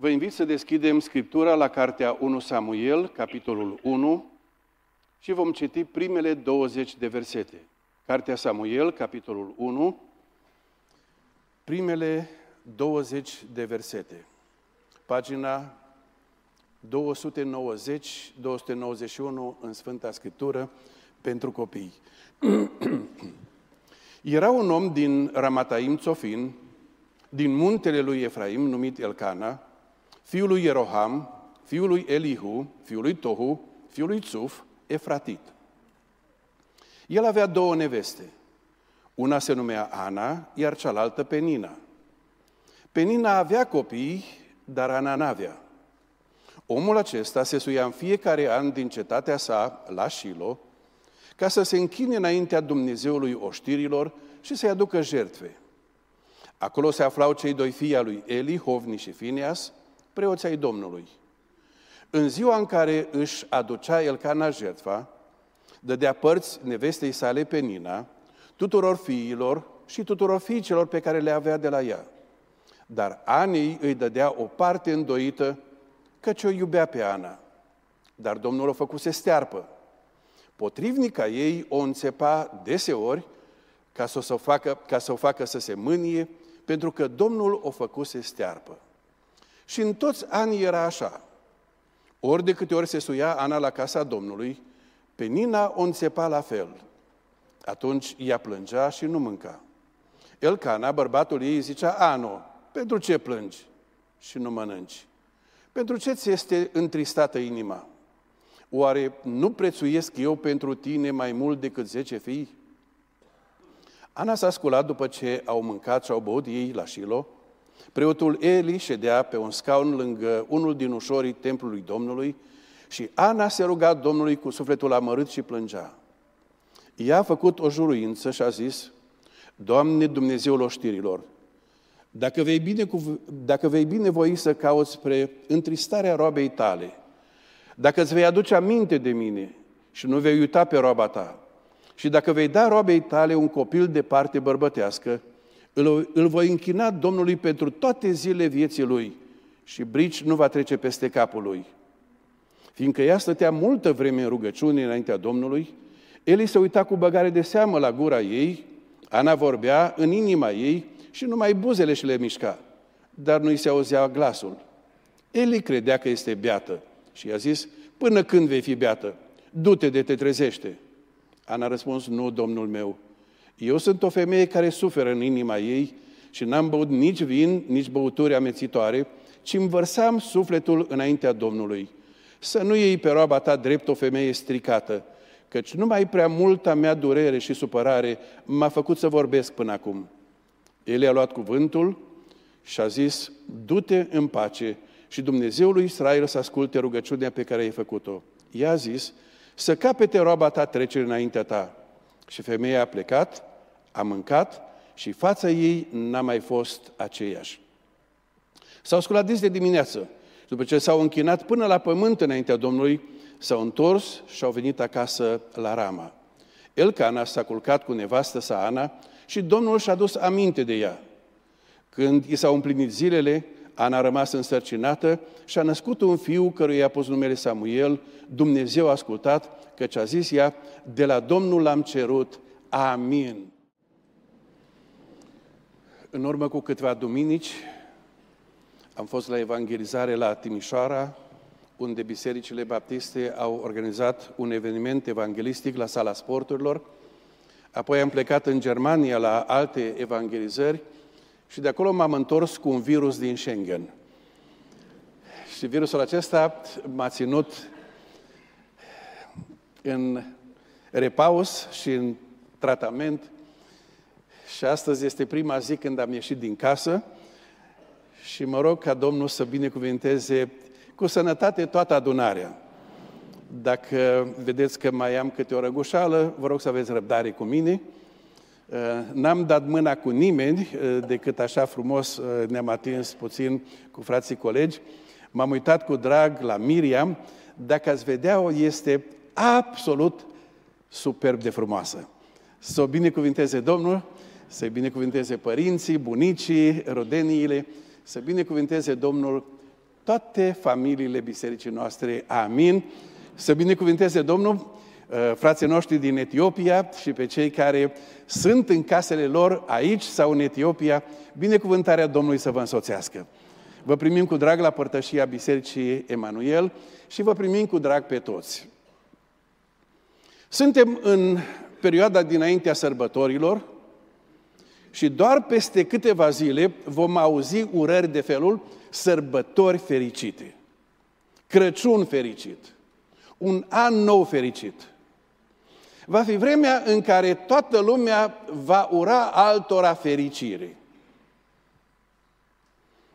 Vă invit să deschidem Scriptura la Cartea 1 Samuel, capitolul 1, și vom citi primele 20 de versete. Cartea Samuel, capitolul 1, primele 20 de versete. Pagina 290-291 în Sfânta Scriptură pentru copii. Era un om din Ramataim Țofin, din muntele lui Efraim, numit Elcana, fiul lui Ieroham, fiul lui Elihu, fiul lui Tohu, fiul lui Țuf, Efratit. El avea două neveste. Una se numea Ana, iar cealaltă Penina. Penina avea copii, dar Ana n-avea. Omul acesta se suia în fiecare an din cetatea sa la Shilo, ca să se închine înaintea Dumnezeului oștirilor și să-i aducă jertfe. Acolo se aflau cei doi fii al lui Eli, Hovni și Finias, preoții ai Domnului. În ziua în care își aducea el cana jertfa, dădea părți nevestei sale pe Nina, tuturor fiilor și tuturor fiicelor pe care le avea de la ea. Dar Anii îi dădea o parte îndoită, căci o iubea pe Ana. Dar Domnul o făcuse stearpă. Potrivnica ei o înțepa deseori ca să o facă, ca să o facă să se mânie, pentru că Domnul o făcuse stearpă. Și în toți anii era așa. Ori de câte ori se suia Ana la casa Domnului, pe Nina o înțepa la fel. Atunci ea plângea și nu mânca. Elcana, bărbatul ei, zicea, Ano, pentru ce plângi și nu mănânci? Pentru ce ți este întristată inima? Oare nu prețuiesc eu pentru tine mai mult decât zece fii? Ana s-a sculat după ce au mâncat și au băut ei la Shilo. Preotul Eli ședea pe un scaun lângă unul din ușorii templului Domnului și Ana se ruga Domnului cu sufletul amărât și plângea. Ea a făcut o juruință și a zis, Doamne Dumnezeul oștirilor, dacă vei, bine, dacă vei binevoi să cauți spre întristarea roabei tale, dacă îți vei aduce aminte de mine și nu vei uita pe roaba ta, și dacă vei da roabei tale un copil de parte bărbătească, îl, îl voi închina Domnului pentru toate zilele vieții lui și brici nu va trece peste capul lui. Fiindcă ea stătea multă vreme în rugăciune înaintea Domnului, Eli se uita cu băgare de seamă la gura ei, Ana vorbea în inima ei și numai buzele și le mișca, dar nu-i se auzea glasul. Eli credea că este beată și i-a zis, până când vei fi beată? Du-te de te trezește. Ana a răspuns, nu, domnul meu. Eu sunt o femeie care suferă în inima ei și n-am băut nici vin, nici băuturi amețitoare, ci îmi vărsam sufletul înaintea Domnului. Să nu iei pe roaba ta drept o femeie stricată, căci numai prea multa mea durere și supărare m-a făcut să vorbesc până acum. El i-a luat cuvântul și a zis, du-te în pace și Dumnezeul lui Israel să asculte rugăciunea pe care ai făcut-o. I-a zis, să capete roaba ta trecere înaintea ta. Și femeia a plecat, a mâncat și fața ei n-a mai fost aceeași. S-au sculat dis de dimineață. După ce s-au închinat până la pământ înaintea Domnului, s-au întors și au venit acasă la Rama. Elcana s-a culcat cu nevastă sa Ana și Domnul și-a dus aminte de ea. Când i s-au împlinit zilele, Ana a rămas însărcinată și a născut un fiu căruia i-a pus numele Samuel. Dumnezeu a ascultat, căci a zis ea, de la Domnul l-am cerut. Amin. În urmă cu câteva duminici am fost la evangelizare la Timișoara, unde bisericile baptiste au organizat un eveniment evanghelistic la sala sporturilor. Apoi am plecat în Germania la alte evangelizări și de acolo m-am întors cu un virus din Schengen. Și virusul acesta m-a ținut în repaus și în tratament. Și astăzi este prima zi când am ieșit din casă și mă rog ca Domnul să binecuvinteze cu sănătate toată adunarea. Dacă vedeți că mai am câte o răgușală, vă rog să aveți răbdare cu mine. Uh, n-am dat mâna cu nimeni, uh, decât așa frumos uh, ne-am atins puțin cu frații colegi. M-am uitat cu drag la Miriam. Dacă ați vedea-o, este absolut superb de frumoasă. Să o binecuvinteze Domnul, să binecuvinteze părinții, bunicii, rodeniile, să binecuvinteze Domnul toate familiile bisericii noastre. Amin. Să binecuvinteze Domnul uh, frații noștri din Etiopia și pe cei care sunt în casele lor aici sau în Etiopia. Binecuvântarea Domnului să vă însoțească. Vă primim cu drag la părtășia Bisericii Emanuel și vă primim cu drag pe toți. Suntem în perioada dinaintea sărbătorilor și doar peste câteva zile vom auzi urări de felul sărbători fericite, Crăciun fericit, un an nou fericit. Va fi vremea în care toată lumea va ura altora fericire.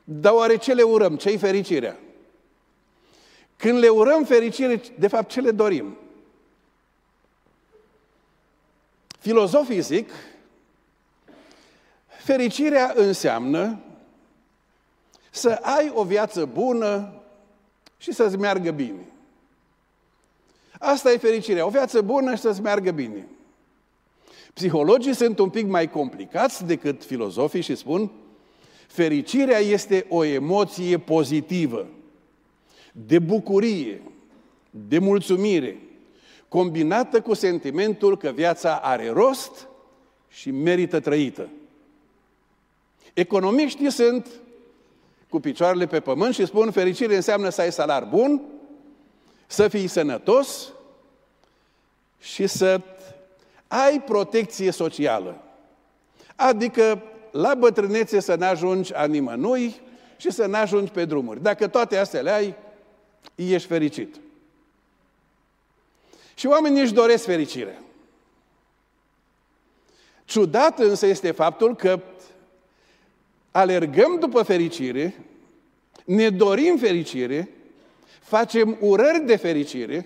Dar oare ce le urăm? Ce-i fericirea? Când le urăm fericire, de fapt, ce le dorim? Filozofii zic, fericirea înseamnă să ai o viață bună și să-ți meargă bine. Asta e fericirea, o viață bună și să-ți meargă bine. Psihologii sunt un pic mai complicați decât filozofii și spun fericirea este o emoție pozitivă, de bucurie, de mulțumire, combinată cu sentimentul că viața are rost și merită trăită. Economiștii sunt cu picioarele pe pământ și spun fericire înseamnă să ai salar bun, să fii sănătos și să ai protecție socială. Adică la bătrânețe să ne ajungi a nimănui și să ne ajungi pe drumuri. Dacă toate astea le ai, ești fericit. Și oamenii își doresc fericire. Ciudat însă este faptul că alergăm după fericire, ne dorim fericire, facem urări de fericire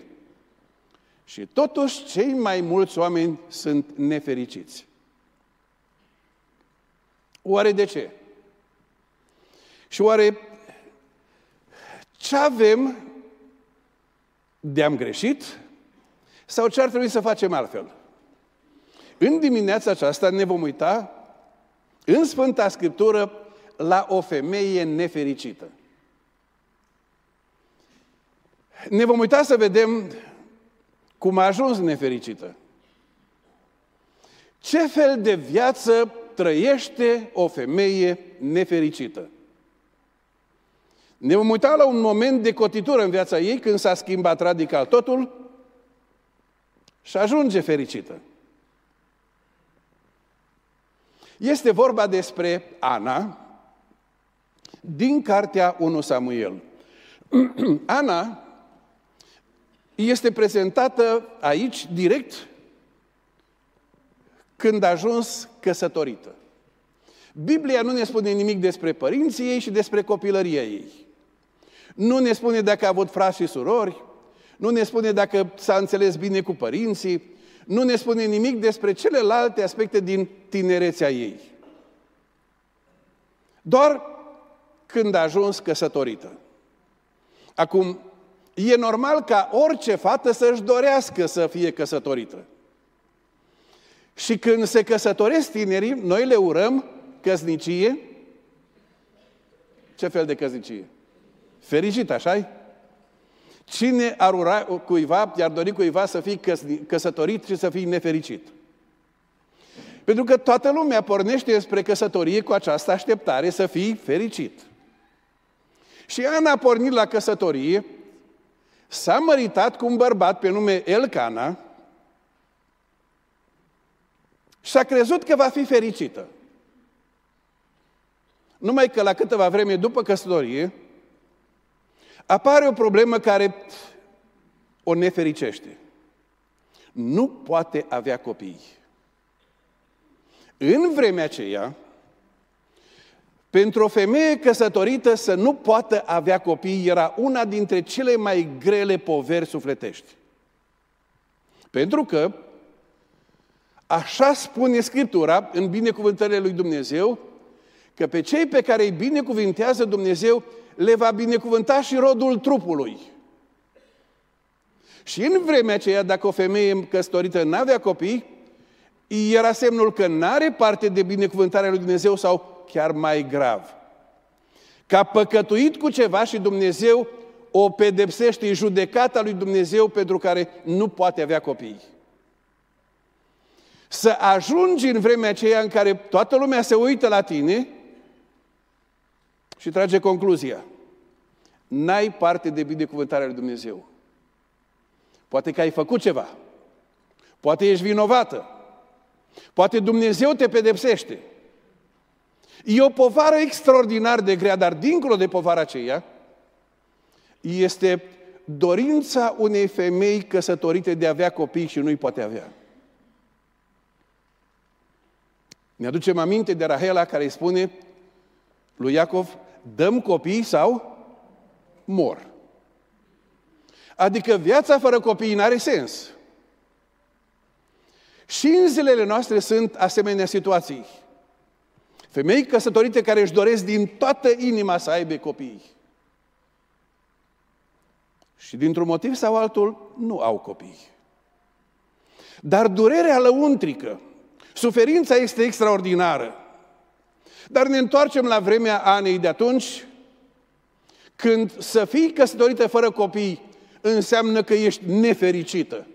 și totuși cei mai mulți oameni sunt nefericiți. Oare de ce? Și oare ce avem de am greșit sau ce ar trebui să facem altfel? În dimineața aceasta ne vom uita în Sfânta Scriptură la o femeie nefericită. Ne vom uita să vedem cum a ajuns nefericită. Ce fel de viață trăiește o femeie nefericită? Ne vom uita la un moment de cotitură în viața ei când s-a schimbat radical totul și ajunge fericită. Este vorba despre Ana din cartea 1 Samuel. Ana este prezentată aici direct când a ajuns căsătorită. Biblia nu ne spune nimic despre părinții ei și despre copilăria ei. Nu ne spune dacă a avut frați și surori, nu ne spune dacă s-a înțeles bine cu părinții, nu ne spune nimic despre celelalte aspecte din tinerețea ei. Doar când a ajuns căsătorită. Acum, e normal ca orice fată să-și dorească să fie căsătorită. Și când se căsătoresc tinerii, noi le urăm căsnicie. Ce fel de căsnicie? Fericit, așa Cine ar ura cuiva, i-ar dori cuiva să fie căsătorit și să fie nefericit? Pentru că toată lumea pornește spre căsătorie cu această așteptare să fii fericit. Și Ana a pornit la căsătorie, s-a măritat cu un bărbat pe nume Elcana și a crezut că va fi fericită. Numai că la câteva vreme după căsătorie, apare o problemă care o nefericește. Nu poate avea copii. În vremea aceea, pentru o femeie căsătorită să nu poată avea copii era una dintre cele mai grele poveri sufletești. Pentru că, așa spune Scriptura în binecuvântările lui Dumnezeu, că pe cei pe care îi binecuvintează Dumnezeu le va binecuvânta și rodul trupului. Și în vremea aceea, dacă o femeie căsătorită n-avea copii, era semnul că n-are parte de binecuvântarea lui Dumnezeu sau chiar mai grav. că a păcătuit cu ceva și Dumnezeu o pedepsește, e judecata lui Dumnezeu pentru care nu poate avea copii. Să ajungi în vremea aceea în care toată lumea se uită la tine și trage concluzia. N-ai parte de binecuvântarea lui Dumnezeu. Poate că ai făcut ceva. Poate ești vinovată. Poate Dumnezeu te pedepsește. E o povară extraordinar de grea, dar dincolo de povara aceea, este dorința unei femei căsătorite de a avea copii și nu-i poate avea. Ne aducem aminte de Rahela care îi spune lui Iacov, dăm copii sau mor. Adică viața fără copii nu are sens. Și în zilele noastre sunt asemenea situații. Femei căsătorite care își doresc din toată inima să aibă copii. Și dintr-un motiv sau altul nu au copii. Dar durerea lăuntrică, suferința este extraordinară. Dar ne întoarcem la vremea Anei de atunci, când să fii căsătorită fără copii înseamnă că ești nefericită.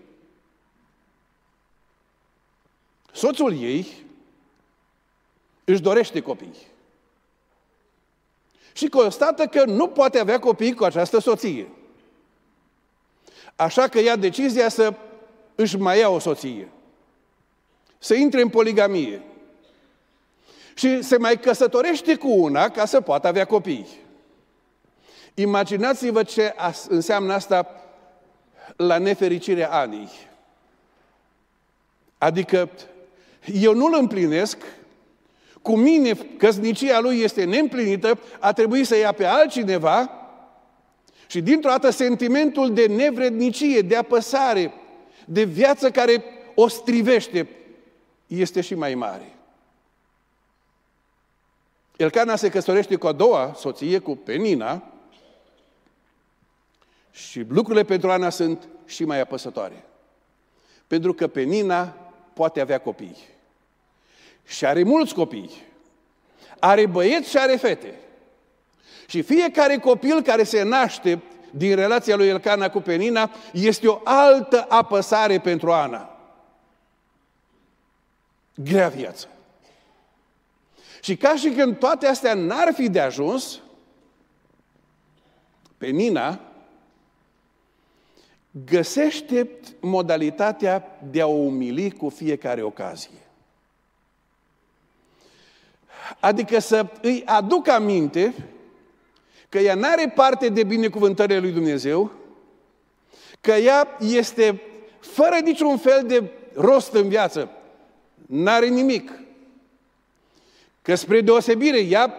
Soțul ei își dorește copii. Și constată că nu poate avea copii cu această soție. Așa că ia decizia să își mai ia o soție. Să intre în poligamie. Și se mai căsătorește cu una ca să poată avea copii. Imaginați-vă ce înseamnă asta la nefericirea Anii. Adică eu nu-l împlinesc, cu mine căsnicia lui este neîmplinită, a trebuit să ia pe altcineva și dintr-o dată sentimentul de nevrednicie, de apăsare, de viață care o strivește, este și mai mare. Elcana se căsătorește cu a doua soție, cu Penina, și lucrurile pentru Ana sunt și mai apăsătoare. Pentru că Penina poate avea copii. Și are mulți copii. Are băieți și are fete. Și fiecare copil care se naște din relația lui Elcana cu Penina este o altă apăsare pentru Ana. Grea viață. Și ca și când toate astea n-ar fi de ajuns, Penina găsește modalitatea de a o umili cu fiecare ocazie. Adică să îi aduc aminte că ea nu are parte de binecuvântările lui Dumnezeu, că ea este fără niciun fel de rost în viață, n-are nimic. Că spre deosebire, ea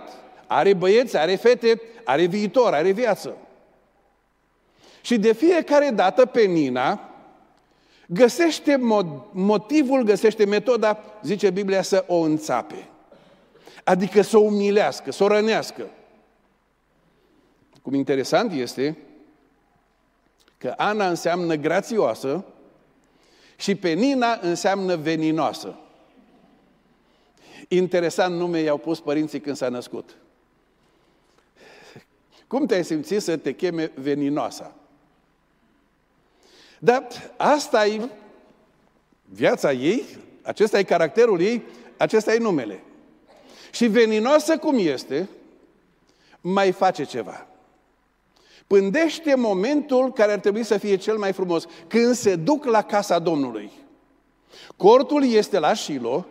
are băieți, are fete, are viitor, are viață. Și de fiecare dată pe Nina găsește motivul, găsește metoda, zice Biblia, să o înțape. Adică să o umilească, să o rănească. Cum interesant este că Ana înseamnă grațioasă și Penina înseamnă veninoasă. Interesant nume i-au pus părinții când s-a născut. Cum te-ai simțit să te cheme veninoasa? Dar asta e viața ei, acesta e caracterul ei, acesta e numele. Și veninoasă cum este, mai face ceva. Pândește momentul care ar trebui să fie cel mai frumos, când se duc la casa Domnului. Cortul este la Shilo,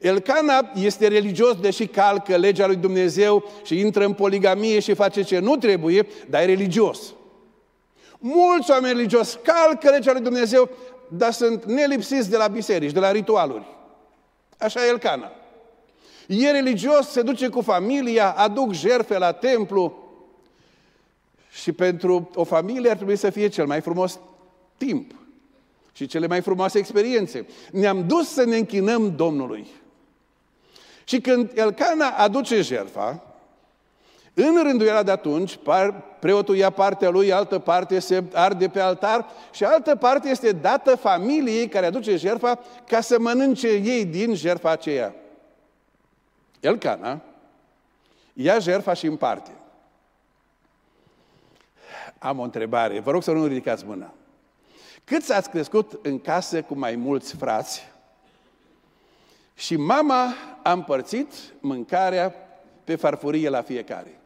Elcana este religios, deși calcă legea lui Dumnezeu și intră în poligamie și face ce nu trebuie, dar e religios. Mulți oameni religioși calcă legea lui Dumnezeu, dar sunt nelipsiți de la biserici, de la ritualuri. Așa e Elcana. E religios, se duce cu familia, aduc jerfe la templu. Și pentru o familie ar trebui să fie cel mai frumos timp și cele mai frumoase experiențe. Ne-am dus să ne închinăm Domnului. Și când Elcana aduce jertfa, în rânduiala de atunci, preotul ia partea lui, altă parte se arde pe altar și altă parte este dată familiei care aduce jertfa ca să mănânce ei din jertfa aceea. Elcana ia jertfa și împarte. Am o întrebare, vă rog să nu ridicați mâna. Câți ați crescut în casă cu mai mulți frați și mama a împărțit mâncarea pe farfurie la fiecare?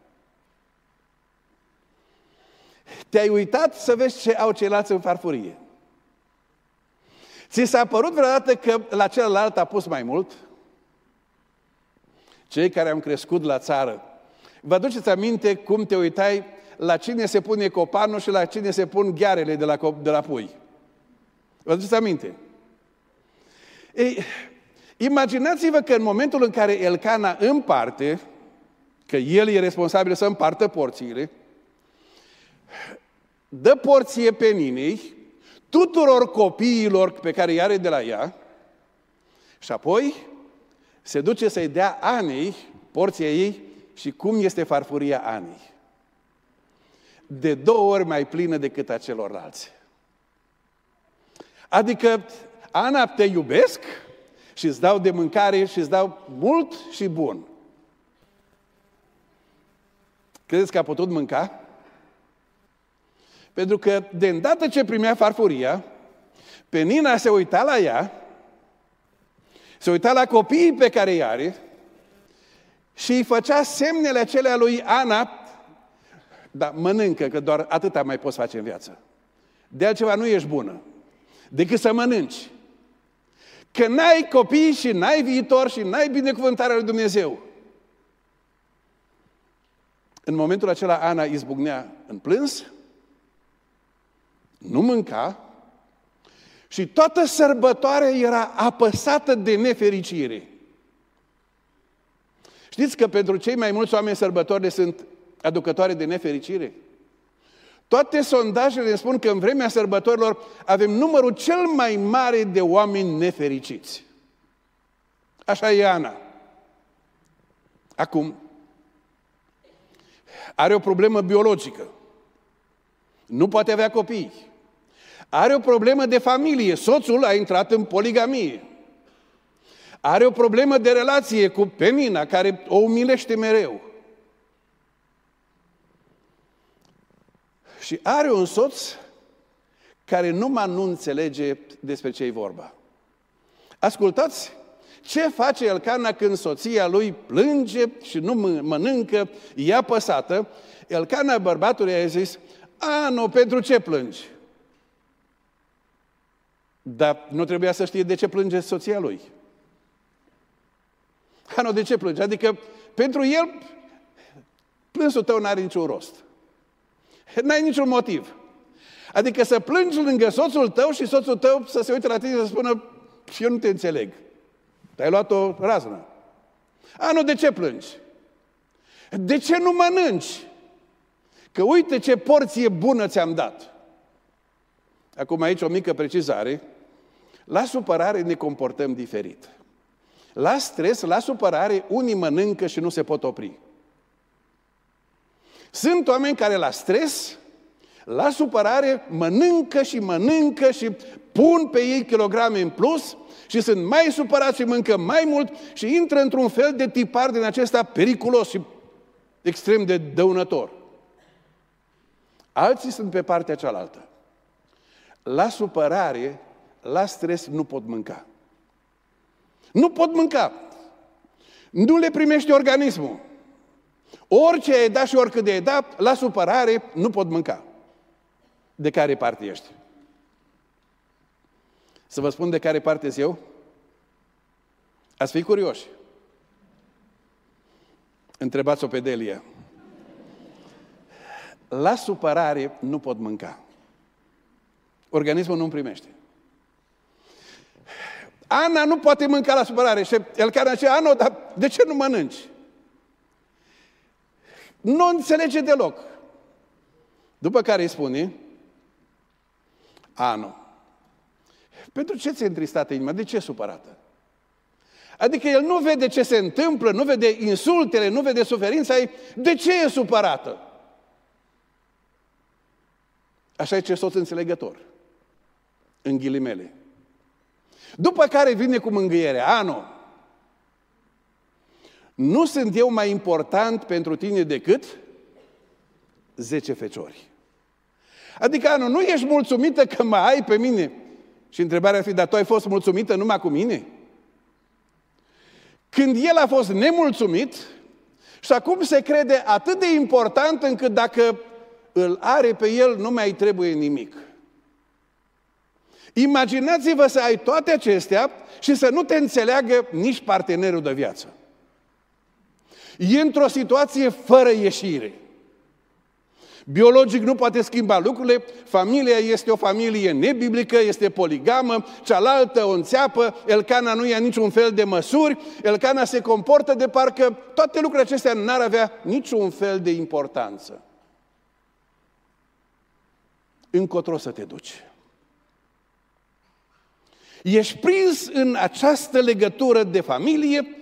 Te-ai uitat să vezi ce au ceilalți în farfurie. Ți s-a părut vreodată că la celălalt a pus mai mult? Cei care am crescut la țară, vă aduceți aminte cum te uitai la cine se pune copanul și la cine se pun ghearele de la, de la pui? Vă aduceți aminte? Ei, imaginați-vă că în momentul în care Elcana împarte, că el e responsabil să împartă porțiile, dă porție pe Ninei, tuturor copiilor pe care îi are de la ea și apoi se duce să-i dea Anei porția ei și cum este farfuria Anei. De două ori mai plină decât a celorlalți. Adică, Ana, te iubesc și îți dau de mâncare și îți dau mult și bun. Credeți că a putut mânca? Pentru că de îndată ce primea farfuria, Penina se uita la ea, se uita la copiii pe care îi are și îi făcea semnele acelea lui Ana, dar mănâncă, că doar atâta mai poți face în viață. De altceva nu ești bună, decât să mănânci. Că n-ai copii și n-ai viitor și n-ai binecuvântarea lui Dumnezeu. În momentul acela Ana izbucnea în plâns, nu mânca și toată sărbătoarea era apăsată de nefericire. Știți că pentru cei mai mulți oameni sărbătorile sunt aducătoare de nefericire? Toate sondajele ne spun că în vremea sărbătorilor avem numărul cel mai mare de oameni nefericiți. Așa e Ana. Acum, are o problemă biologică. Nu poate avea copii. Are o problemă de familie. Soțul a intrat în poligamie. Are o problemă de relație cu Penina, care o umilește mereu. Și are un soț care numai nu înțelege despre ce e vorba. Ascultați ce face Elcana când soția lui plânge și nu mănâncă, e apăsată. Elcana, bărbatul, i-a zis, a, nu, pentru ce plângi? Dar nu trebuia să știe de ce plânge soția lui. A, nu, de ce plânge? Adică, pentru el, plânsul tău n-are niciun rost. N-ai niciun motiv. Adică să plângi lângă soțul tău și soțul tău să se uite la tine și să spună, eu nu te înțeleg. Te-ai luat o raznă. A, nu, de ce plângi? De ce nu mănânci? Că uite ce porție bună ți-am dat. Acum aici o mică precizare. La supărare ne comportăm diferit. La stres, la supărare, unii mănâncă și nu se pot opri. Sunt oameni care la stres, la supărare, mănâncă și mănâncă și pun pe ei kilograme în plus și sunt mai supărați și mâncă mai mult și intră într-un fel de tipar din acesta periculos și extrem de dăunător. Alții sunt pe partea cealaltă. La supărare, la stres nu pot mânca. Nu pot mânca. Nu le primește organismul. Orice ai dat și oricât de ai dat, la supărare nu pot mânca. De care parte ești? Să vă spun de care parte sunt eu? Ați fi curioși. Întrebați-o pe Delia. La supărare nu pot mânca. Organismul nu-mi primește. Ana nu poate mânca la supărare. Și el care zice, Ana, dar de ce nu mănânci? Nu înțelege deloc. După care îi spune, Anu, pentru ce ți-e întristată inima? De ce e supărată? Adică el nu vede ce se întâmplă, nu vede insultele, nu vede suferința ei. De ce e supărată? Așa e ce soț înțelegător. În ghilimele. După care vine cu mângâierea. Anu, Nu sunt eu mai important pentru tine decât 10 feciori. Adică, Anu, nu ești mulțumită că mă ai pe mine? Și întrebarea ar fi, dar tu ai fost mulțumită numai cu mine? Când el a fost nemulțumit și acum se crede atât de important încât dacă îl are pe el, nu mai trebuie nimic. Imaginați-vă să ai toate acestea și să nu te înțeleagă nici partenerul de viață. E într-o situație fără ieșire. Biologic nu poate schimba lucrurile, familia este o familie nebiblică, este poligamă, cealaltă o înțeapă, Elcana nu ia niciun fel de măsuri, Elcana se comportă de parcă toate lucrurile acestea n-ar avea niciun fel de importanță. Încotro să te duci. Ești prins în această legătură de familie,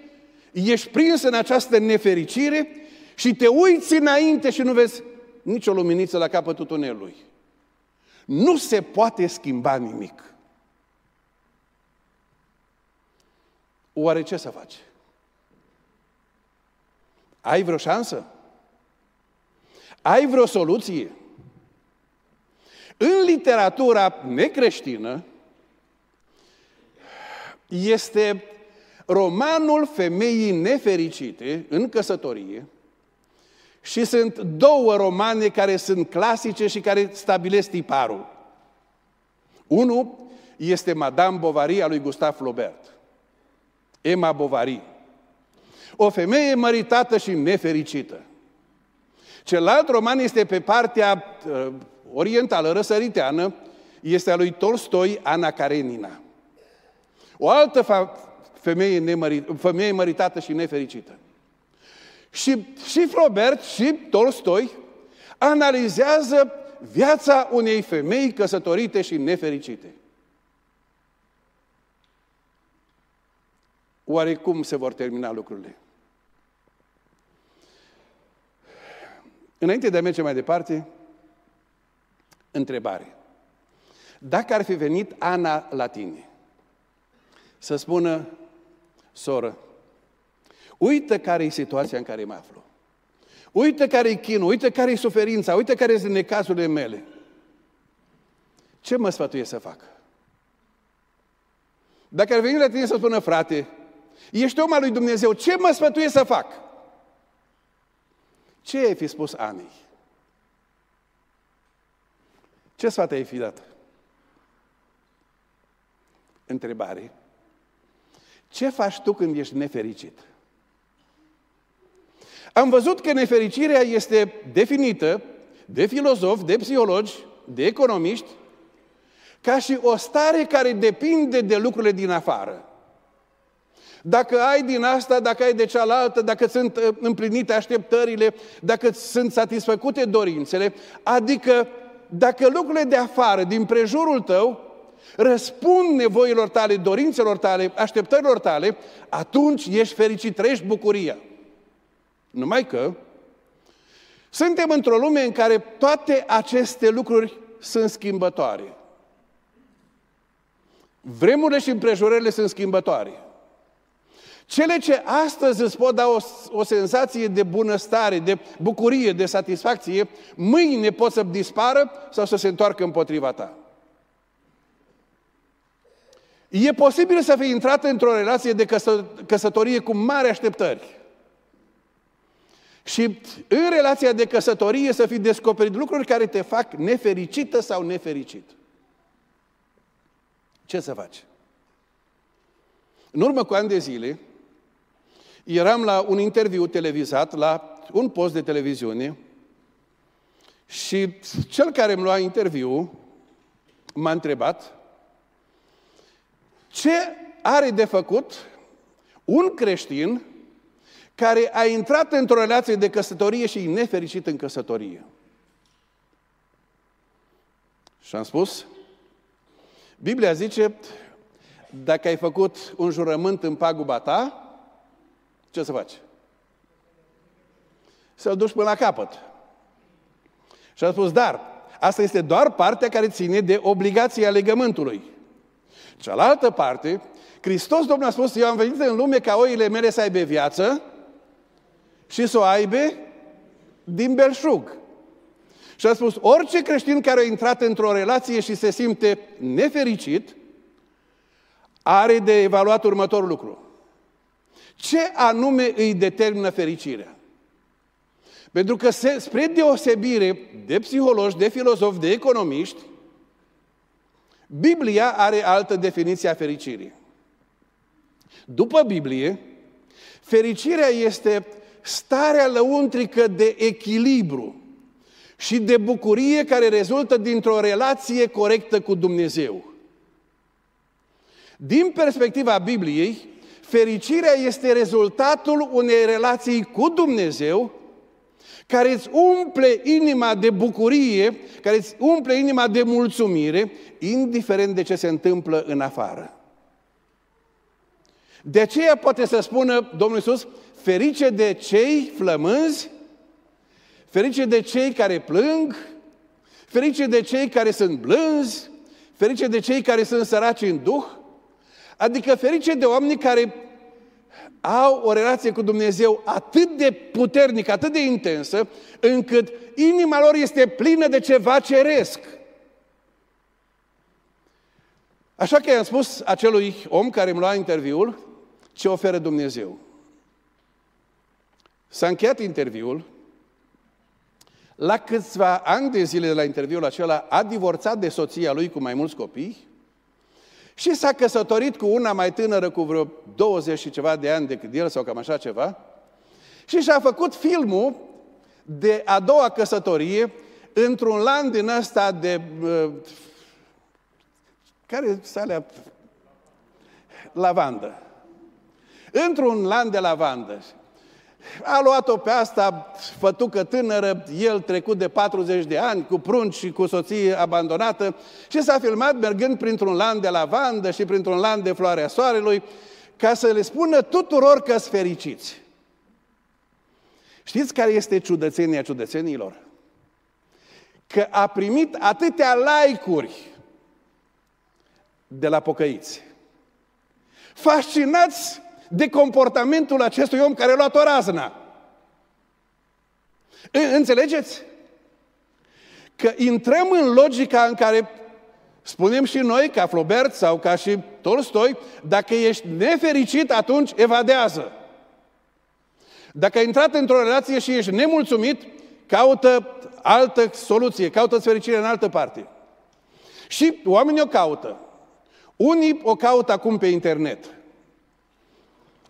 ești prins în această nefericire și te uiți înainte și nu vezi nicio luminiță la capătul tunelului. Nu se poate schimba nimic. Oare ce să faci? Ai vreo șansă? Ai vreo soluție? În literatura necreștină este romanul femeii nefericite în căsătorie, și sunt două romane care sunt clasice și care stabilesc tiparul. Unul este Madame Bovary a lui Gustave Flaubert. Emma Bovary. O femeie măritată și nefericită. Celălalt roman este pe partea uh, orientală, răsăriteană, este a lui Tolstoi, Ana Karenina. O altă fa- femeie, nemărit, femeie măritată și nefericită. Și, și Flaubert și Tolstoi analizează viața unei femei căsătorite și nefericite. Oare cum se vor termina lucrurile? Înainte de a merge mai departe, întrebare. Dacă ar fi venit Ana la tine să spună, soră, Uită care e situația în care mă aflu. Uită care e chinul, uită care e suferința, uită care sunt necazurile mele. Ce mă sfătuie să fac? Dacă ar veni la tine să spună, frate, ești om al lui Dumnezeu, ce mă sfătuie să fac? Ce ai fi spus Anei? Ce sfat ai fi dat? Întrebare. Ce faci tu când ești nefericit? Am văzut că nefericirea este definită de filozofi, de psihologi, de economiști, ca și o stare care depinde de lucrurile din afară. Dacă ai din asta, dacă ai de cealaltă, dacă sunt uh, împlinite așteptările, dacă sunt satisfăcute dorințele, adică dacă lucrurile de afară, din prejurul tău, răspund nevoilor tale, dorințelor tale, așteptărilor tale, atunci ești fericit, trăiești bucuria. Numai că suntem într-o lume în care toate aceste lucruri sunt schimbătoare. Vremurile și împrejurările sunt schimbătoare. Cele ce astăzi îți pot da o, o senzație de bunăstare, de bucurie, de satisfacție, mâine pot să dispară sau să se întoarcă împotriva ta. E posibil să fii intrat într-o relație de căsă, căsătorie cu mari așteptări. Și în relația de căsătorie să fi descoperit lucruri care te fac nefericită sau nefericit. Ce să faci? În urmă cu ani de zile, eram la un interviu televizat, la un post de televiziune, și cel care îmi lua interviu m-a întrebat ce are de făcut un creștin care a intrat într-o relație de căsătorie și e nefericit în căsătorie. Și am spus, Biblia zice, dacă ai făcut un jurământ în paguba ta, ce să faci? Să-l duci până la capăt. Și am spus, dar asta este doar partea care ține de obligația legământului. Cealaltă parte, Hristos Domnul a spus, eu am venit în lume ca oile mele să aibă viață și să o aibă din belșug. Și a spus, orice creștin care a intrat într-o relație și se simte nefericit, are de evaluat următorul lucru. Ce anume îi determină fericirea? Pentru că se, spre deosebire de psihologi, de filozofi, de economiști, Biblia are altă definiție a fericirii. După Biblie, fericirea este starea lăuntrică de echilibru și de bucurie care rezultă dintr-o relație corectă cu Dumnezeu. Din perspectiva Bibliei, fericirea este rezultatul unei relații cu Dumnezeu care îți umple inima de bucurie, care îți umple inima de mulțumire, indiferent de ce se întâmplă în afară. De aceea poate să spună Domnul Iisus, ferice de cei flămânzi, ferice de cei care plâng, ferice de cei care sunt blânzi, ferice de cei care sunt săraci în duh, adică ferice de oameni care au o relație cu Dumnezeu atât de puternică, atât de intensă, încât inima lor este plină de ceva ceresc. Așa că i-am spus acelui om care îmi lua interviul ce oferă Dumnezeu. S-a încheiat interviul, la câțiva ani de zile de la interviul acela a divorțat de soția lui cu mai mulți copii și s-a căsătorit cu una mai tânără cu vreo 20 și ceva de ani decât el sau cam așa ceva și și-a făcut filmul de a doua căsătorie într-un land din ăsta de... Uh, care sale lavandă. Într-un land de lavandă. A luat-o pe asta, fătucă tânără, el trecut de 40 de ani, cu prunci și cu soție abandonată și s-a filmat mergând printr-un land de lavandă și printr-un land de floarea soarelui, ca să le spună tuturor că sunt fericiți. Știți care este ciudățenia ciudățenilor? Că a primit atâtea like-uri de la pocăiți. Fascinați de comportamentul acestui om care a luat o razna. Înțelegeți? Că intrăm în logica în care spunem și noi, ca Flaubert sau ca și Tolstoi, dacă ești nefericit, atunci evadează. Dacă ai intrat într-o relație și ești nemulțumit, caută altă soluție, caută fericire în altă parte. Și oamenii o caută. Unii o caută acum pe internet.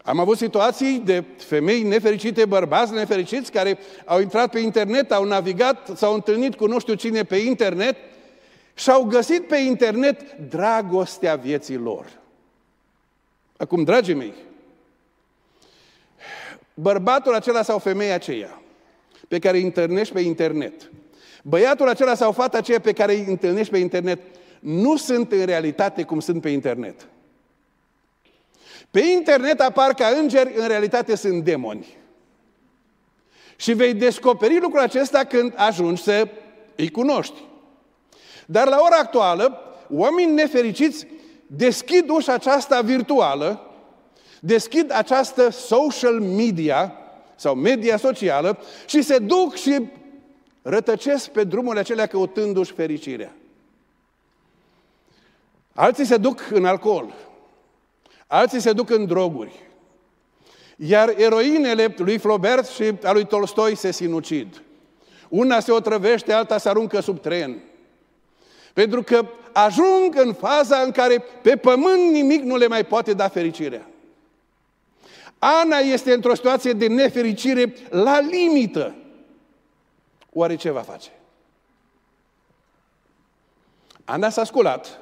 Am avut situații de femei nefericite, bărbați nefericiți, care au intrat pe internet, au navigat, s-au întâlnit cu nu știu cine pe internet și au găsit pe internet dragostea vieții lor. Acum, dragii mei, bărbatul acela sau femeia aceea pe care îi întâlnești pe internet, băiatul acela sau fata aceea pe care îi întâlnești pe internet, nu sunt în realitate cum sunt pe internet. Pe internet apar ca îngeri, în realitate sunt demoni. Și vei descoperi lucrul acesta când ajungi să îi cunoști. Dar la ora actuală, oamenii nefericiți deschid ușa aceasta virtuală, deschid această social media sau media socială și se duc și rătăcesc pe drumurile acelea căutându-și fericirea. Alții se duc în alcool, alții se duc în droguri. Iar eroinele lui Flaubert și a lui Tolstoi se sinucid. Una se otrăvește, alta se aruncă sub tren. Pentru că ajung în faza în care pe pământ nimic nu le mai poate da fericirea. Ana este într-o situație de nefericire la limită. Oare ce va face? Ana s-a sculat.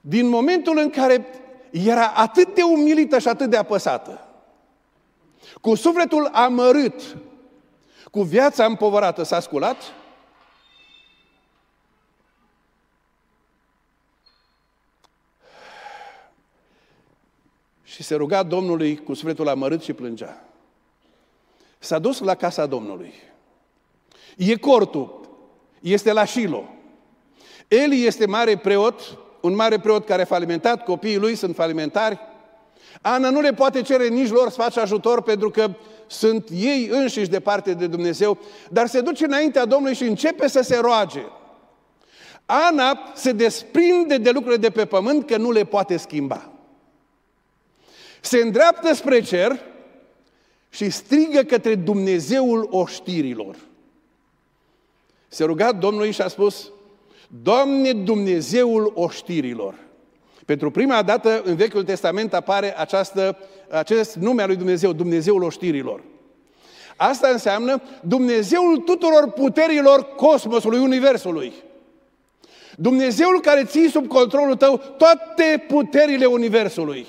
Din momentul în care era atât de umilită și atât de apăsată, cu sufletul amărât, cu viața împovărată, s-a sculat și se ruga Domnului cu sufletul amărât și plângea. S-a dus la casa Domnului. E cortul, este la Shilo. Eli este mare preot un mare preot care a falimentat, copiii lui sunt falimentari. Ana nu le poate cere nici lor să facă ajutor pentru că sunt ei înșiși departe de Dumnezeu, dar se duce înaintea Domnului și începe să se roage. Ana se desprinde de lucrurile de pe pământ că nu le poate schimba. Se îndreaptă spre cer și strigă către Dumnezeul oștirilor. Se ruga Domnului și a spus, Doamne Dumnezeul oștirilor. Pentru prima dată în Vechiul Testament apare această, acest nume al lui Dumnezeu, Dumnezeul oștirilor. Asta înseamnă Dumnezeul tuturor puterilor cosmosului, universului. Dumnezeul care ții sub controlul tău toate puterile universului.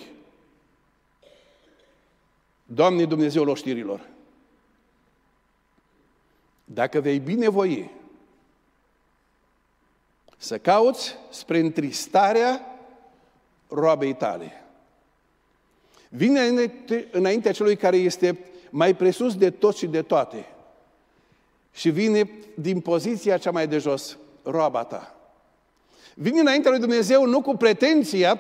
Doamne Dumnezeul oștirilor, dacă vei binevoi să cauți spre întristarea roabei tale. Vine înainte, înaintea celui care este mai presus de tot și de toate și vine din poziția cea mai de jos, roaba ta. Vine înaintea lui Dumnezeu nu cu pretenția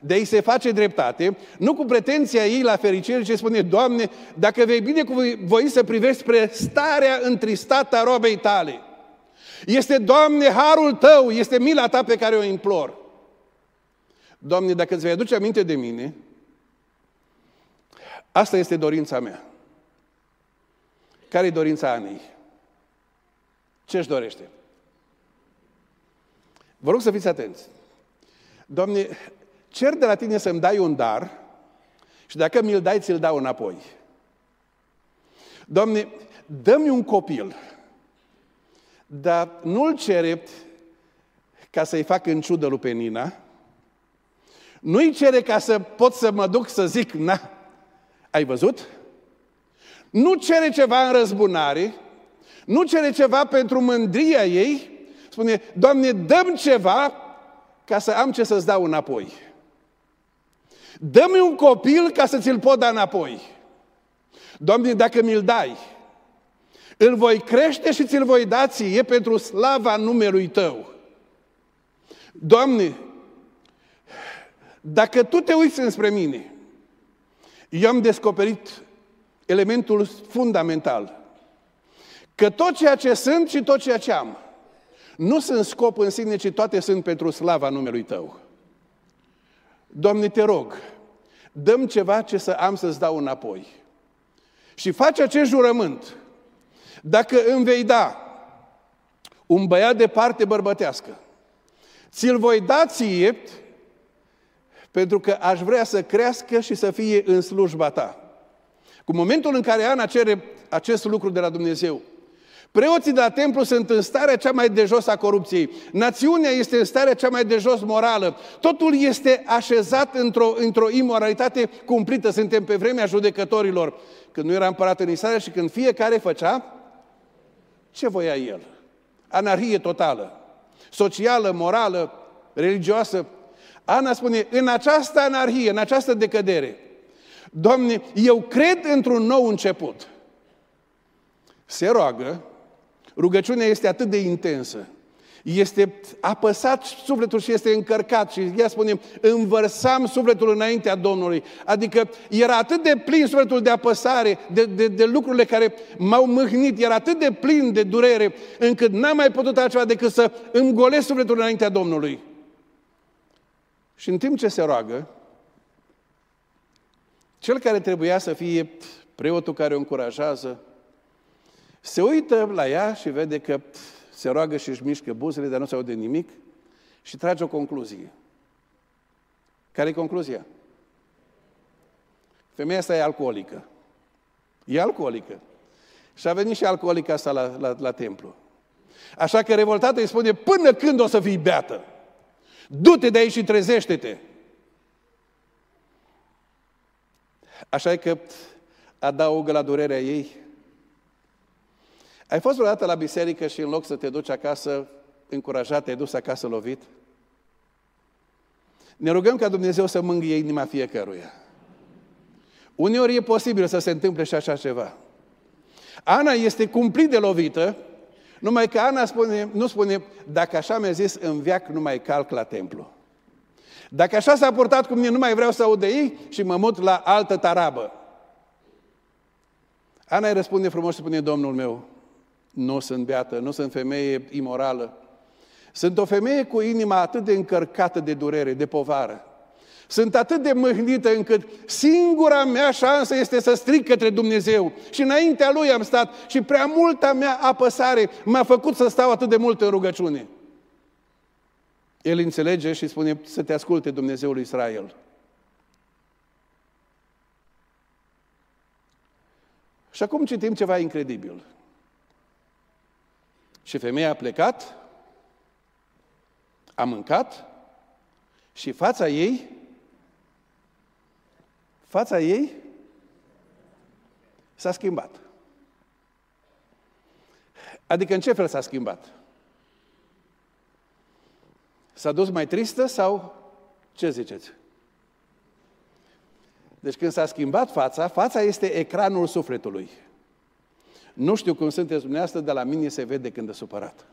de a-i se face dreptate, nu cu pretenția ei la fericire, ce spune, Doamne, dacă vei bine cu voi să privești spre starea întristată a robei tale. Este, Doamne, harul Tău, este mila Ta pe care o implor. Doamne, dacă îți vei aduce aminte de mine, asta este dorința mea. Care e dorința Anei? Ce își dorește? Vă rog să fiți atenți. Doamne, cer de la tine să-mi dai un dar și dacă mi-l dai, ți-l dau înapoi. Doamne, dă-mi un copil, dar nu-l cere ca să-i fac în ciudă lui Penina, nu-i cere ca să pot să mă duc să zic, na, ai văzut? Nu cere ceva în răzbunare, nu cere ceva pentru mândria ei, spune, Doamne, dăm ceva ca să am ce să-ți dau înapoi. Dă-mi un copil ca să ți-l pot da înapoi. Doamne, dacă mi-l dai, îl voi crește și ți-l voi da ție pentru slava numelui Tău. Doamne, dacă Tu te uiți înspre mine, eu am descoperit elementul fundamental. Că tot ceea ce sunt și tot ceea ce am, nu sunt scop în sine, ci toate sunt pentru slava numelui Tău. Doamne, te rog, dăm ceva ce să am să-ți dau înapoi. Și faci acest jurământ. Dacă îmi vei da un băiat de parte bărbătească, ți-l voi da ție pentru că aș vrea să crească și să fie în slujba ta. Cu momentul în care Ana cere acest lucru de la Dumnezeu, Preoții de la templu sunt în starea cea mai de jos a corupției. Națiunea este în starea cea mai de jos morală. Totul este așezat într-o, într-o imoralitate cumplită. Suntem pe vremea judecătorilor. Când nu era împărat în Israel și când fiecare făcea ce voia el. Anarhie totală. Socială, morală, religioasă. Ana spune, în această anarhie, în această decădere, Doamne, eu cred într-un nou început. Se roagă Rugăciunea este atât de intensă. Este apăsat sufletul și este încărcat și ea spune, învărsam sufletul înaintea Domnului. Adică era atât de plin sufletul de apăsare, de, de, de lucrurile care m-au mâhnit, era atât de plin de durere, încât n-am mai putut altceva decât să îmi golesc sufletul înaintea Domnului. Și în timp ce se roagă, cel care trebuia să fie preotul care o încurajează, se uită la ea și vede că se roagă și își mișcă buzele, dar nu se aude nimic și trage o concluzie. Care e concluzia? Femeia asta e alcoolică. E alcoolică. Și a venit și alcoolica asta la, la, la templu. Așa că revoltată îi spune, până când o să fii beată? Du-te de aici și trezește-te! Așa e că adaugă la durerea ei ai fost vreodată la biserică și în loc să te duci acasă încurajat, te-ai dus acasă lovit? Ne rugăm ca Dumnezeu să mângâie inima fiecăruia. Uneori e posibil să se întâmple și așa ceva. Ana este cumplit de lovită, numai că Ana spune, nu spune, dacă așa mi-a zis, în viac nu mai calc la templu. Dacă așa s-a purtat cu mine, nu mai vreau să aud de ei și mă mut la altă tarabă. Ana îi răspunde frumos și spune, Domnul meu, nu sunt beată, nu sunt femeie imorală. Sunt o femeie cu inima atât de încărcată de durere, de povară. Sunt atât de mâhnită încât singura mea șansă este să strig către Dumnezeu. Și înaintea Lui am stat și prea multa mea apăsare m-a făcut să stau atât de mult în rugăciune. El înțelege și spune să te asculte Dumnezeul Israel. Și acum citim ceva incredibil. Și femeia a plecat, a mâncat și fața ei, fața ei s-a schimbat. Adică în ce fel s-a schimbat? S-a dus mai tristă sau ce ziceți? Deci când s-a schimbat fața, fața este ecranul sufletului. Nu știu cum sunteți dumneavoastră, dar la mine se vede când e supărat.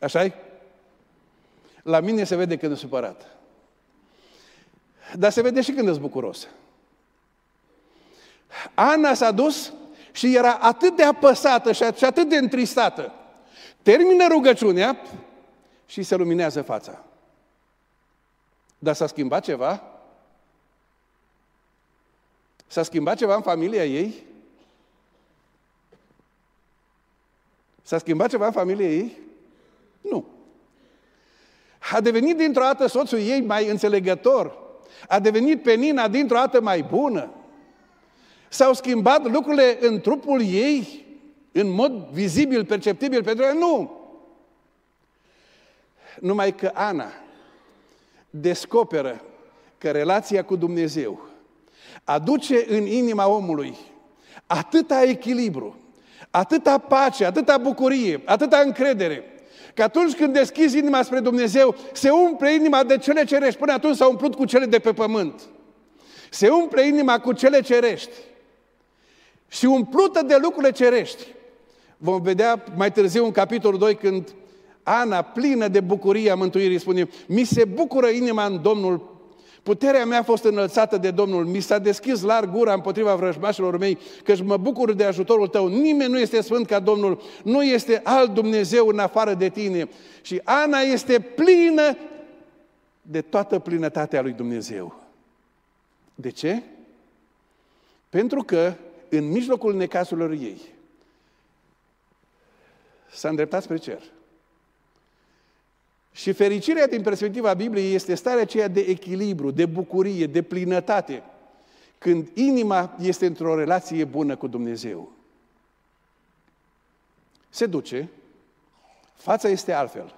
așa -i? La mine se vede când e supărat. Dar se vede și când e bucuros. Ana s-a dus și era atât de apăsată și atât de întristată. Termină rugăciunea și se luminează fața. Dar s-a schimbat ceva? S-a schimbat ceva în familia ei? S-a schimbat ceva în familia ei? Nu. A devenit dintr-o dată soțul ei mai înțelegător. A devenit pe Nina dintr-o dată mai bună. S-au schimbat lucrurile în trupul ei în mod vizibil, perceptibil pentru ea? Nu. Numai că Ana descoperă că relația cu Dumnezeu aduce în inima omului atâta echilibru, atâta pace, atâta bucurie, atâta încredere, că atunci când deschizi inima spre Dumnezeu, se umple inima de cele cerești. Până atunci s-a umplut cu cele de pe pământ. Se umple inima cu cele cerești. Și umplută de lucrurile cerești. Vom vedea mai târziu în capitolul 2 când Ana, plină de bucurie a mântuirii, spune, mi se bucură inima în Domnul, puterea mea a fost înălțată de Domnul, mi s-a deschis larg gura împotriva vrăjmașilor mei, căci mă bucur de ajutorul tău, nimeni nu este sfânt ca Domnul, nu este alt Dumnezeu în afară de tine. Și Ana este plină de toată plinătatea lui Dumnezeu. De ce? Pentru că în mijlocul necazurilor ei s-a îndreptat spre cer. Și fericirea din perspectiva Bibliei este starea aceea de echilibru, de bucurie, de plinătate, când inima este într-o relație bună cu Dumnezeu. Se duce, fața este altfel.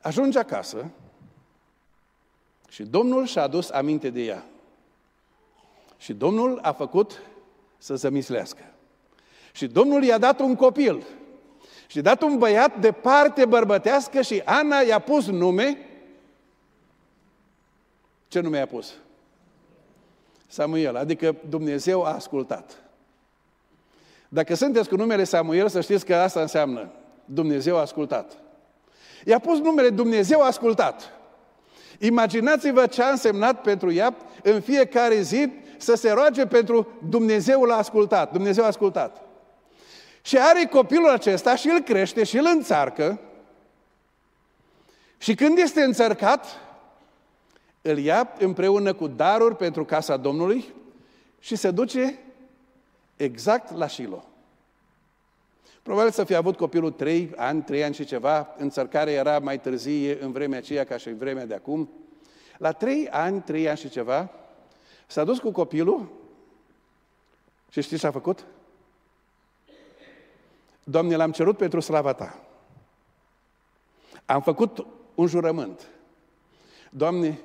Ajunge acasă și Domnul și-a adus aminte de ea. Și Domnul a făcut să zămislească. Și Domnul i-a dat un copil. Și dat un băiat de parte bărbătească și Ana i-a pus nume. Ce nume i-a pus? Samuel, adică Dumnezeu a ascultat. Dacă sunteți cu numele Samuel, să știți că asta înseamnă Dumnezeu a ascultat. I-a pus numele Dumnezeu a ascultat. Imaginați-vă ce a însemnat pentru ea în fiecare zi să se roage pentru Dumnezeu l-a ascultat. Dumnezeu a ascultat. Și are copilul acesta și îl crește și îl înțarcă. Și când este înțărcat, îl ia împreună cu daruri pentru casa Domnului și se duce exact la Shilo. Probabil să fie avut copilul trei ani, trei ani și ceva, înțărcarea era mai târzie în vremea aceea ca și în vremea de acum. La trei ani, trei ani și ceva, s-a dus cu copilul și știți ce a făcut? Doamne, l-am cerut pentru slava Ta. Am făcut un jurământ. Doamne,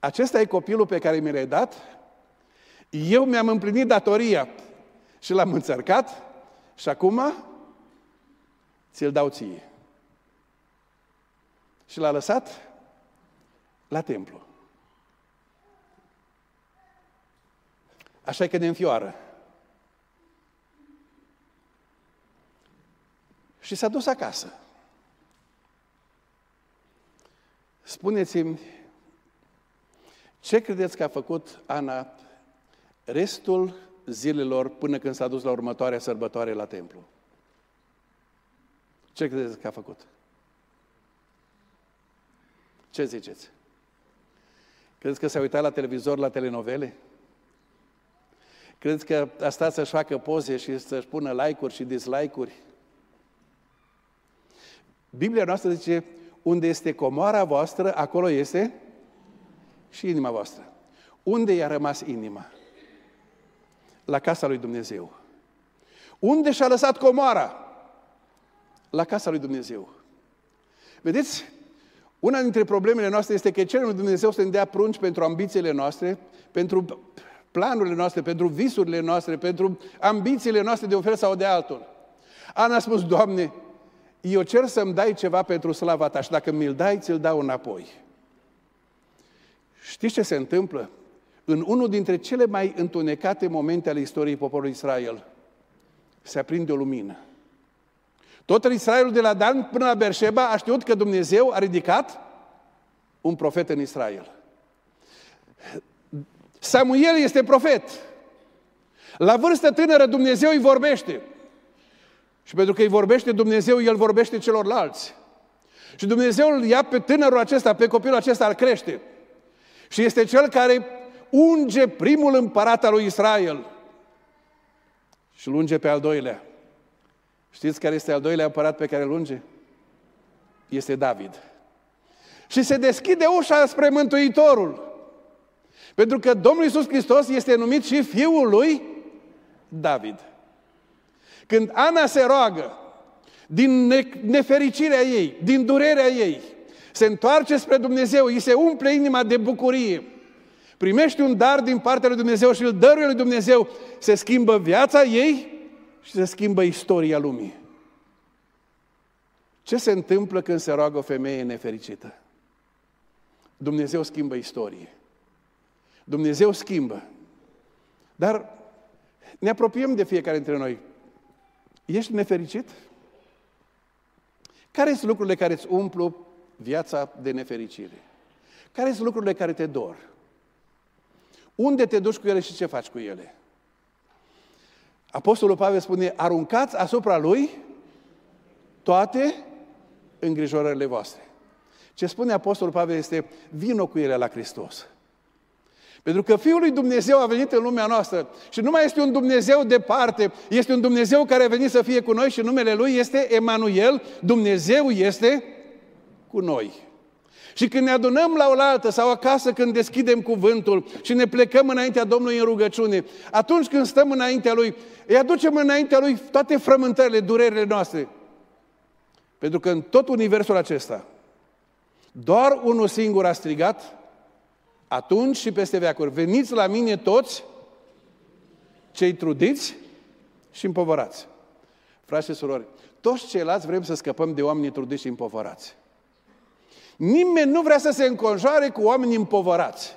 acesta e copilul pe care mi l-ai dat, eu mi-am împlinit datoria și l-am înțărcat și acum ți-l dau ție. Și l-a lăsat la templu. Așa că ne înfioară. Și s-a dus acasă. Spuneți-mi, ce credeți că a făcut Ana restul zilelor până când s-a dus la următoarea sărbătoare la templu. Ce credeți că a făcut? Ce ziceți? Credeți că s-a uitat la televizor la telenovele? Credeți că a stat să-și facă poze și să-și pună like-uri și dislike-uri? Biblia noastră zice, unde este comoara voastră, acolo este și inima voastră. Unde i-a rămas inima? La casa lui Dumnezeu. Unde și-a lăsat comoara? La casa lui Dumnezeu. Vedeți? Una dintre problemele noastre este că cerem lui Dumnezeu să ne dea prunci pentru ambițiile noastre, pentru planurile noastre, pentru visurile noastre, pentru ambițiile noastre de oferă sau de altul. Ana a spus, Doamne, eu cer să-mi dai ceva pentru slava ta și dacă mi-l dai, ți-l dau înapoi. Știți ce se întâmplă? În unul dintre cele mai întunecate momente ale istoriei poporului Israel, se aprinde o lumină. Tot Israelul de la Dan până la Berșeba a știut că Dumnezeu a ridicat un profet în Israel. Samuel este profet. La vârstă tânără Dumnezeu îi vorbește. Și pentru că îi vorbește Dumnezeu, El vorbește celorlalți. Și Dumnezeu îl ia pe tânărul acesta, pe copilul acesta, îl crește. Și este cel care unge primul împărat al lui Israel. Și îl unge pe al doilea. Știți care este al doilea împărat pe care îl unge? Este David. Și se deschide ușa spre Mântuitorul. Pentru că Domnul Iisus Hristos este numit și fiul lui David. Când Ana se roagă, din nefericirea ei, din durerea ei, se întoarce spre Dumnezeu, îi se umple inima de bucurie, primește un dar din partea lui Dumnezeu și îl dăruie lui Dumnezeu, se schimbă viața ei și se schimbă istoria lumii. Ce se întâmplă când se roagă o femeie nefericită? Dumnezeu schimbă istorie. Dumnezeu schimbă. Dar ne apropiem de fiecare dintre noi. Ești nefericit? Care sunt lucrurile care îți umplu viața de nefericire? Care sunt lucrurile care te dor? Unde te duci cu ele și ce faci cu ele? Apostolul Pavel spune, aruncați asupra lui toate îngrijorările voastre. Ce spune Apostolul Pavel este, vino cu ele la Hristos. Pentru că Fiul lui Dumnezeu a venit în lumea noastră și nu mai este un Dumnezeu departe, este un Dumnezeu care a venit să fie cu noi și numele Lui este Emanuel, Dumnezeu este cu noi. Și când ne adunăm la oaltă sau acasă când deschidem cuvântul și ne plecăm înaintea Domnului în rugăciune, atunci când stăm înaintea Lui, îi aducem înaintea Lui toate frământările, durerile noastre. Pentru că în tot universul acesta, doar unul singur a strigat, atunci și peste veacuri. Veniți la mine toți cei trudiți și împovărați. Frați și surori, toți ceilalți vrem să scăpăm de oameni trudiți și împovărați. Nimeni nu vrea să se înconjoare cu oameni împovărați.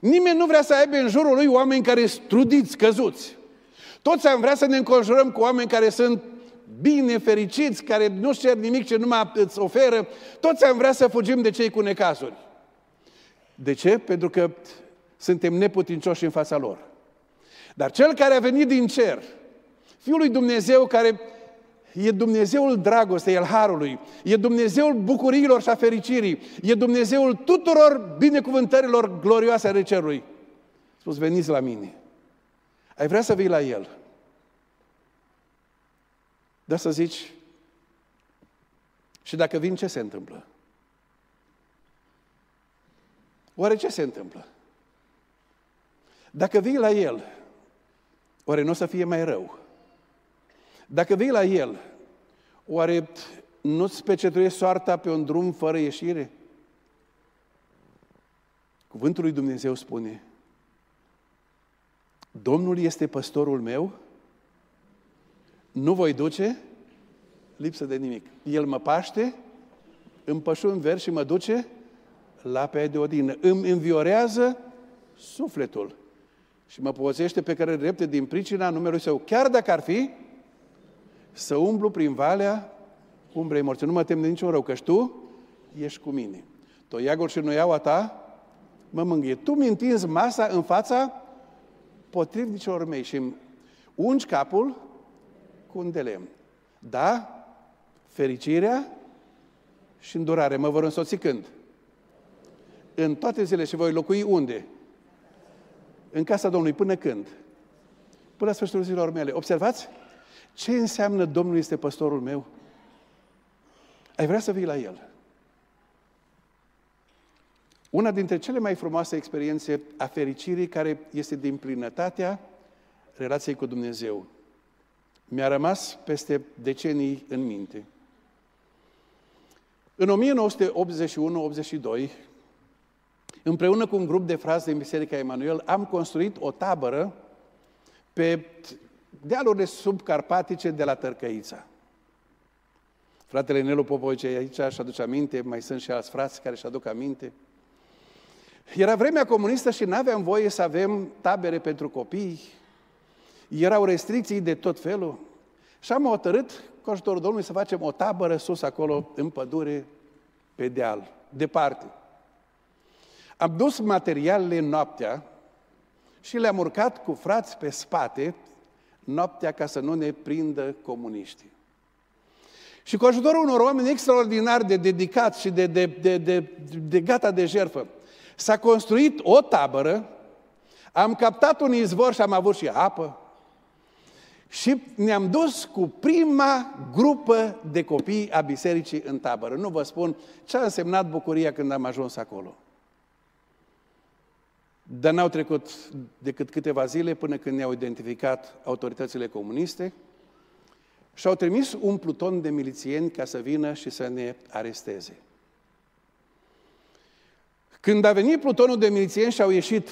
Nimeni nu vrea să aibă în jurul lui oameni care sunt trudiți, căzuți. Toți am vrea să ne înconjurăm cu oameni care sunt bine, fericiți, care nu cer nimic ce numai îți oferă. Toți am vrea să fugim de cei cu necazuri. De ce? Pentru că suntem neputincioși în fața lor. Dar cel care a venit din cer, Fiul lui Dumnezeu care e Dumnezeul dragostei, el harului, e Dumnezeul bucuriilor și a fericirii, e Dumnezeul tuturor binecuvântărilor glorioase ale cerului. Spus, veniți la mine. Ai vrea să vii la El. Dar să zici, și dacă vin, ce se întâmplă? Oare ce se întâmplă? Dacă vii la El, oare nu o să fie mai rău? Dacă vii la El, oare nu-ți pecetuiești soarta pe un drum fără ieșire? Cuvântul lui Dumnezeu spune, Domnul este păstorul meu, nu voi duce lipsă de nimic. El mă paște, îmi pășun ver și mă duce la pe de odină. Îmi înviorează sufletul și mă pozește pe care drepte din pricina numelui său. Chiar dacă ar fi să umblu prin valea umbrei morții. Nu mă tem de niciun rău, că tu ești cu mine. Toiagul și noiaua ta mă mângâie. Tu mi întinzi masa în fața potrivnicilor mei și îmi ungi capul cu un de lemn. Da? Fericirea și îndurare mă vor însoți când? În toate zilele și voi locui unde? În casa Domnului. Până când? Până la sfârșitul zilor mele. Observați? Ce înseamnă Domnul este păstorul meu? Ai vrea să vii la El. Una dintre cele mai frumoase experiențe a fericirii care este din plinătatea relației cu Dumnezeu. Mi-a rămas peste decenii în minte. În 1981-82, împreună cu un grup de frați din Biserica Emanuel, am construit o tabără pe dealurile subcarpatice de la Tărcăița. Fratele Nelu Popovice aici și aduce aminte, mai sunt și alți frați care își aduc aminte. Era vremea comunistă și nu aveam voie să avem tabere pentru copii, erau restricții de tot felul. Și am hotărât, cu ajutorul Domnului, să facem o tabără sus acolo, în pădure, pe deal, departe. Am dus materialele noaptea și le-am urcat cu frați pe spate noaptea ca să nu ne prindă comuniștii. Și cu ajutorul unor oameni extraordinar de dedicați și de, de, de, de, de gata de jertfă, s-a construit o tabără, am captat un izvor și am avut și apă, și ne-am dus cu prima grupă de copii a bisericii în tabără. Nu vă spun ce a însemnat bucuria când am ajuns acolo. Dar n-au trecut decât câteva zile până când ne-au identificat autoritățile comuniste și au trimis un pluton de milițieni ca să vină și să ne aresteze. Când a venit plutonul de milițieni și au ieșit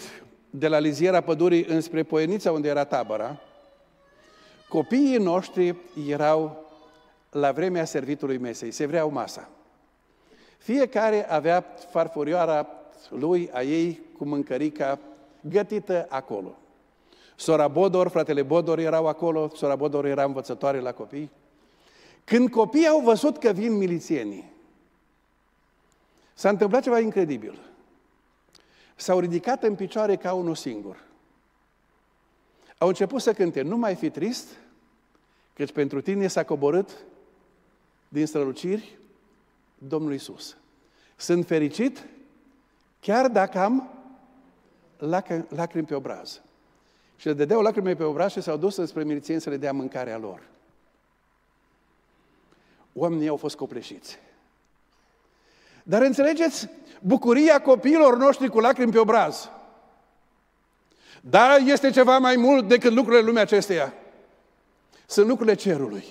de la liziera pădurii înspre Poienița, unde era tabăra, copiii noștri erau la vremea servitului mesei, se vreau masa. Fiecare avea farfurioara lui, a ei, cu mâncărica gătită acolo. Sora Bodor, fratele Bodor erau acolo, sora Bodor era învățătoare la copii. Când copiii au văzut că vin milițienii, s-a întâmplat ceva incredibil. S-au ridicat în picioare ca unul singur. Au început să cânte, nu mai fi trist, căci pentru tine s-a coborât din străluciri Domnul Isus. Sunt fericit chiar dacă am lacrimi pe obraz. Și le dădeau lacrimi pe obraz și s-au dus spre milițieni să le dea mâncarea lor. Oamenii au fost copleșiți. Dar înțelegeți bucuria copiilor noștri cu lacrimi pe obraz. Dar este ceva mai mult decât lucrurile lumii acesteia. Sunt lucrurile cerului.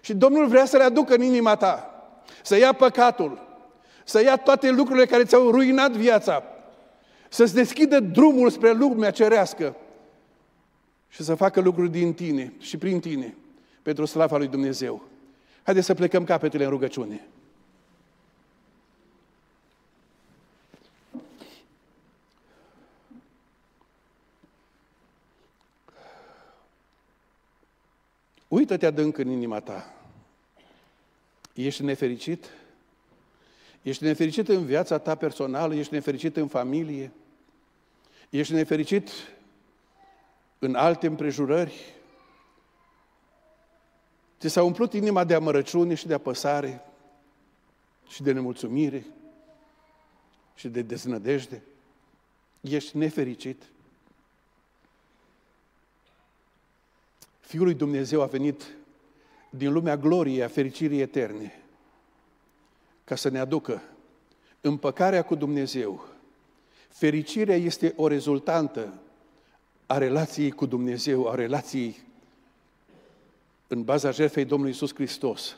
Și Domnul vrea să le aducă în inima ta. Să ia păcatul, să ia toate lucrurile care ți-au ruinat viața, să-ți deschidă drumul spre lumea cerească și să facă lucruri din tine și prin tine pentru slava lui Dumnezeu. Haideți să plecăm capetele în rugăciune. Uită-te adânc în inima ta. Ești nefericit? Ești nefericit în viața ta personală, ești nefericit în familie, ești nefericit în alte împrejurări. Ți s-a umplut inima de amărăciune și de apăsare și de nemulțumire și de deznădejde. Ești nefericit. Fiul lui Dumnezeu a venit din lumea gloriei, a fericirii eterne ca să ne aducă împăcarea cu Dumnezeu. Fericirea este o rezultantă a relației cu Dumnezeu, a relației în baza jertfei Domnului Isus Hristos,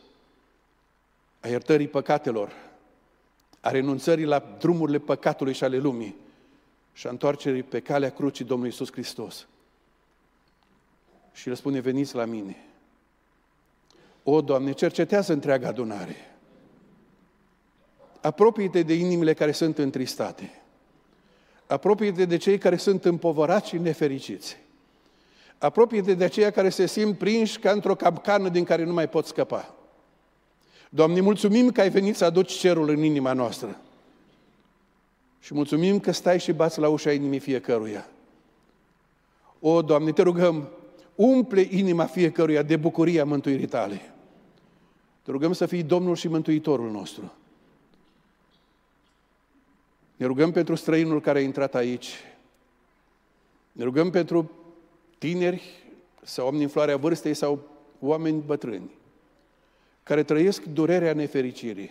a iertării păcatelor, a renunțării la drumurile păcatului și ale lumii și a întoarcerii pe calea crucii Domnului Isus Hristos. Și el spune, veniți la mine. O, Doamne, cercetează întreaga adunare apropie-te de inimile care sunt întristate. Apropie-te de cei care sunt împovărați și nefericiți. Apropie-te de aceia care se simt prinși ca într-o capcană din care nu mai pot scăpa. Doamne, mulțumim că ai venit să aduci cerul în inima noastră. Și mulțumim că stai și bați la ușa inimii fiecăruia. O, Doamne, te rugăm, umple inima fiecăruia de bucuria mântuirii tale. Te rugăm să fii Domnul și Mântuitorul nostru. Ne rugăm pentru străinul care a intrat aici. Ne rugăm pentru tineri sau oameni în floarea vârstei sau oameni bătrâni care trăiesc durerea nefericirii.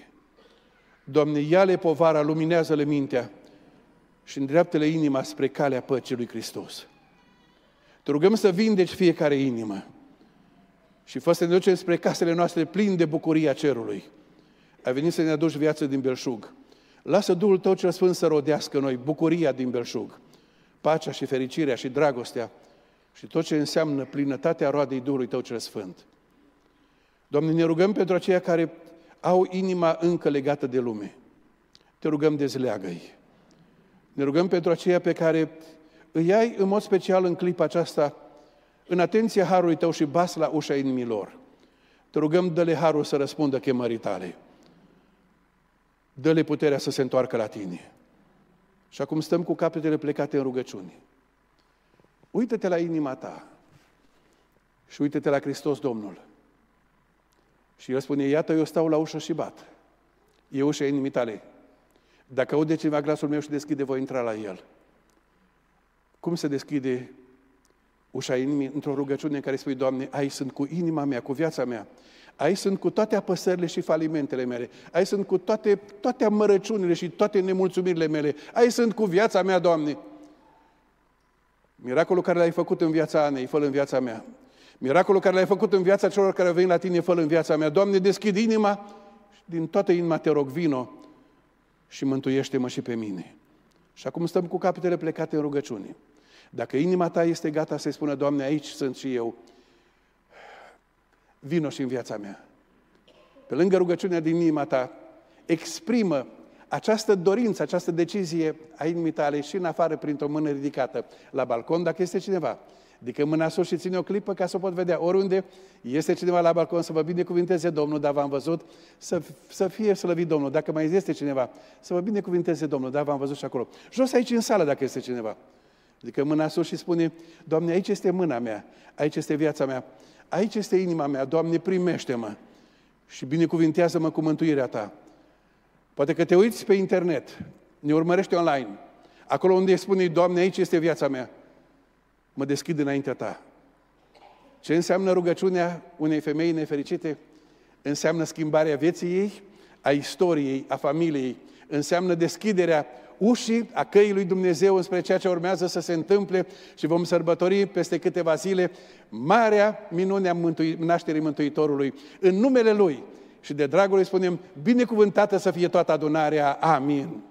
Doamne, ia-le povara, luminează-le mintea și îndreaptă-le inima spre calea păcii lui Hristos. Te rugăm să vindeci fiecare inimă și fă să ne ducem spre casele noastre plini de bucuria cerului. Ai venit să ne aduci viață din belșug. Lasă Duhul Tău cel Sfânt să rodească noi bucuria din belșug, pacea și fericirea și dragostea și tot ce înseamnă plinătatea roadei Duhului Tău cel Sfânt. Doamne, ne rugăm pentru aceia care au inima încă legată de lume. Te rugăm, dezleagă-i. Ne rugăm pentru aceia pe care îi ai în mod special în clipa aceasta în atenția Harului Tău și bas la ușa inimilor. Te rugăm, dă-le Harul să răspundă chemării Tale. Dă-le puterea să se întoarcă la Tine. Și acum stăm cu capetele plecate în rugăciuni. Uită-te la inima ta și uită-te la Hristos Domnul. Și el spune, iată, eu stau la ușă și bat. E ușa inimii tale. Dacă aude cineva glasul meu și deschide, voi intra la el. Cum se deschide ușa inimii într-o rugăciune în care spui, Doamne, ai sunt cu inima mea, cu viața mea. Ai sunt cu toate apăsările și falimentele mele. Ai sunt cu toate, toate amărăciunile și toate nemulțumirile mele. Ai sunt cu viața mea, Doamne. Miracolul care l-ai făcut în viața Anei, fă în viața mea. Miracolul care l-ai făcut în viața celor care vin la tine, fă în viața mea. Doamne, deschid inima și din toată inima te rog, vino și mântuiește-mă și pe mine. Și acum stăm cu capetele plecate în rugăciune. Dacă inima ta este gata să-i spună, Doamne, aici sunt și eu, vino și în viața mea. Pe lângă rugăciunea din inima ta, exprimă această dorință, această decizie a inimii tale și în afară printr-o mână ridicată la balcon, dacă este cineva. Adică mâna sus și ține o clipă ca să o pot vedea. Oriunde este cineva la balcon să vă binecuvinteze Domnul, dar v-am văzut, să, să fie slăvit Domnul. Dacă mai este cineva, să vă binecuvinteze Domnul, dar v-am văzut și acolo. Jos aici în sală dacă este cineva. Adică mâna sus și spune, Doamne, aici este mâna mea, aici este viața mea, aici este inima mea, Doamne, primește-mă și binecuvintează-mă cu mântuirea Ta. Poate că te uiți pe internet, ne urmărești online, acolo unde spune, Doamne, aici este viața mea, mă deschid înaintea Ta. Ce înseamnă rugăciunea unei femei nefericite? Înseamnă schimbarea vieții ei, a istoriei, a familiei, înseamnă deschiderea ușii a căii lui Dumnezeu înspre ceea ce urmează să se întâmple și vom sărbători peste câteva zile marea minune a mântui, nașterii Mântuitorului. În numele Lui și de dragul Lui spunem, binecuvântată să fie toată adunarea. Amin.